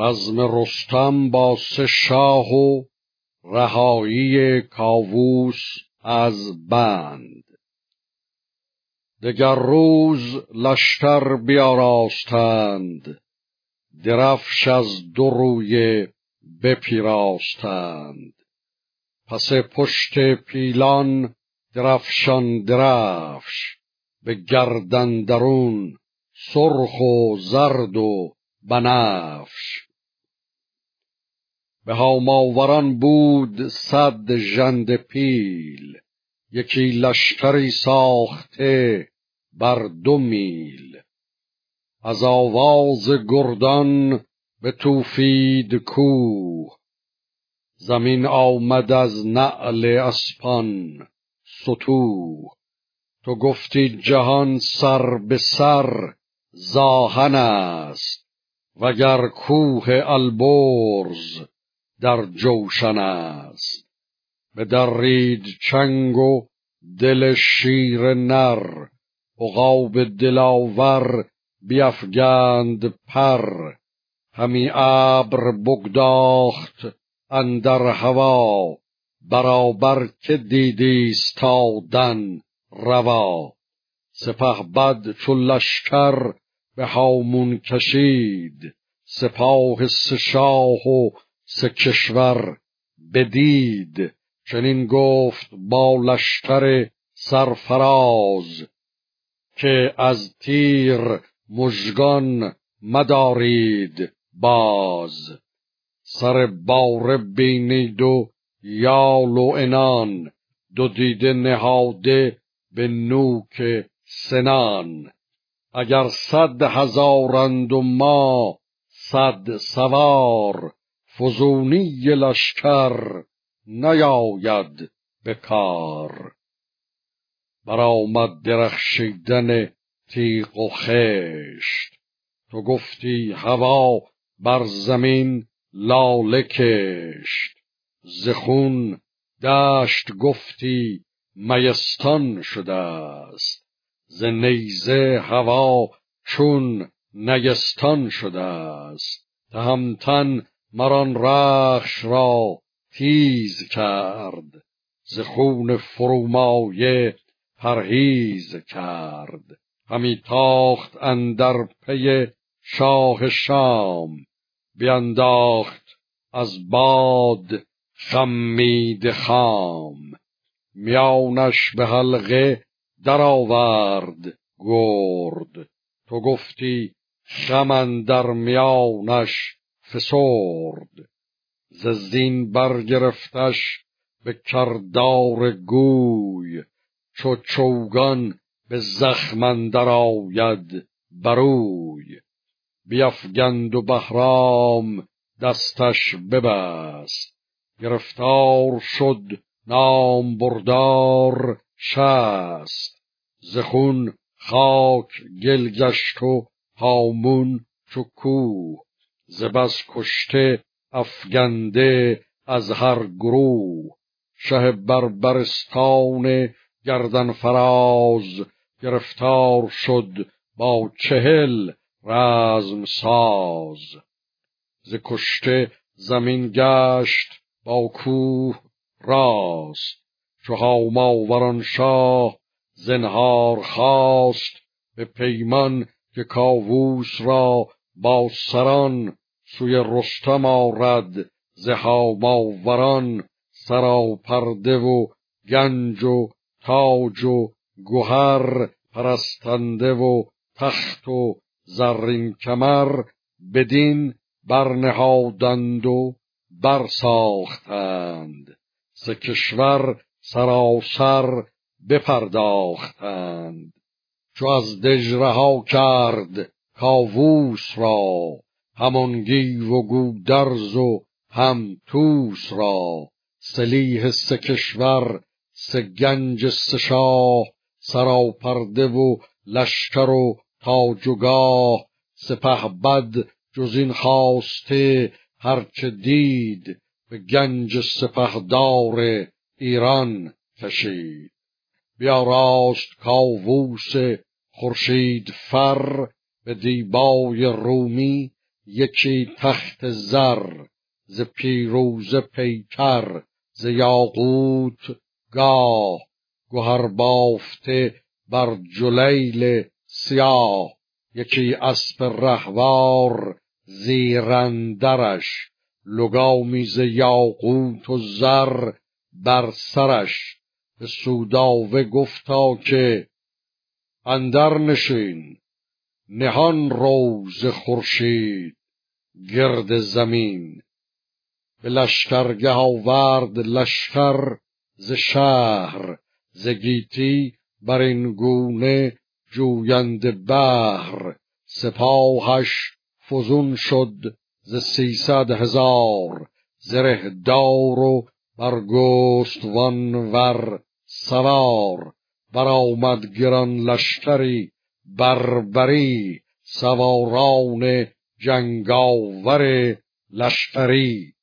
رزم رستم با سه شاه و رهایی کاووس از بند. دگر روز لشکر بیاراستند درفش از دو روی بپیراستند. پس پشت پیلان درفشان درفش به گردن درون سرخ و زرد و بنفش. به هاماوران بود صد ژنده پیل. یکی لشکری ساخته بر دو میل. از آواز گردان به توفید کوه. زمین آمد از نعل اسپان ستوه. تو گفتی جهان سر به سر زاهن است وگر کوه البرز در جوشن است. بدرید چنگ و دل شیر نر عقاب دلاور بیفگند پر. همی ابر بگداخت اندر هوا برابر که دیدی استادن روا. سپه بد چو لشکر به هامون کشید سپاه سه شاه و سه کشور بدید. چنین گفت با لشکر سرفراز که از تیر مژگان مدارید باز. سر باره بینید و یال و انان دو دیده نهاده به نوک سنان. اگر صد هزارند و ما صد سوار فزونی لشکر نیاید به کار. برآمد درخشیدن تیغ و خشت. تو گفتی هوا بر زمین لاله کشت. زخون دشت گفتی میستان شده است ز نیزه هوا چون نگستان شده است تهمتن مران رخش را تیز کرد ز خون فرومایه پرهیز کرد. همی تاخت اندر پی شاه شام بینداخت از باد خمید خام. میانش به حلقه درآورد گرد. تو گفتی خم در میانش فسرد ز زین برگرفتش به کردار گوی چو چوگان به زخم اندر آید بروی. بیفگند و بهرام دستش ببست. گرفتار شد نام بردار شست. زخون خاک گل گشت و هامون چو کوه. ز کشته افگنده از هر گروه. شه بربرستان گردن فراز گرفتار شد با چهل رزم ساز. ز کشته زمین گشت با کوه راست. چو هاماوران شاه زنهار خواست به پیمان که کاووس را با سران سوی رستم آرد ز هاماوران سراپرده و گنج و تاج و گهر پرستنده و تخت و زرین کمر بدین برنهادند و برساختند. ز کشور سراسر بپرداختند. چو از دژرها کرد کاووس را همان گیو و گودرز و هم توس را سلیح سه کشور سه گنج سه شاه سراپرده و لشکر و تاج و گاه سپه بد جز این خواسته هرچه دید به گنج سپهدار ایران کشید. بیاراست کاووس خورشید فر به دیبای رومی یکی تخت زر ز پیروزه پیکر ز یاقوت گاه گهر بافته بر جلیل سیاه. یکی اسب رهوار زیرندرش لگامی ز یاقوت و زر بر سرش. به سوداوه گفتا که اندر نشین. نهان روز خورشید گرد زمین. به لشکرگه آورد لشکر ز شهر ز گیتی بر این گونه جویند بهر سپاهش فزون شد ز سیصد هزار زره دار و برگستوان ور سوار. برآمد گران لشکری بربری سواران جنگاور لشکری.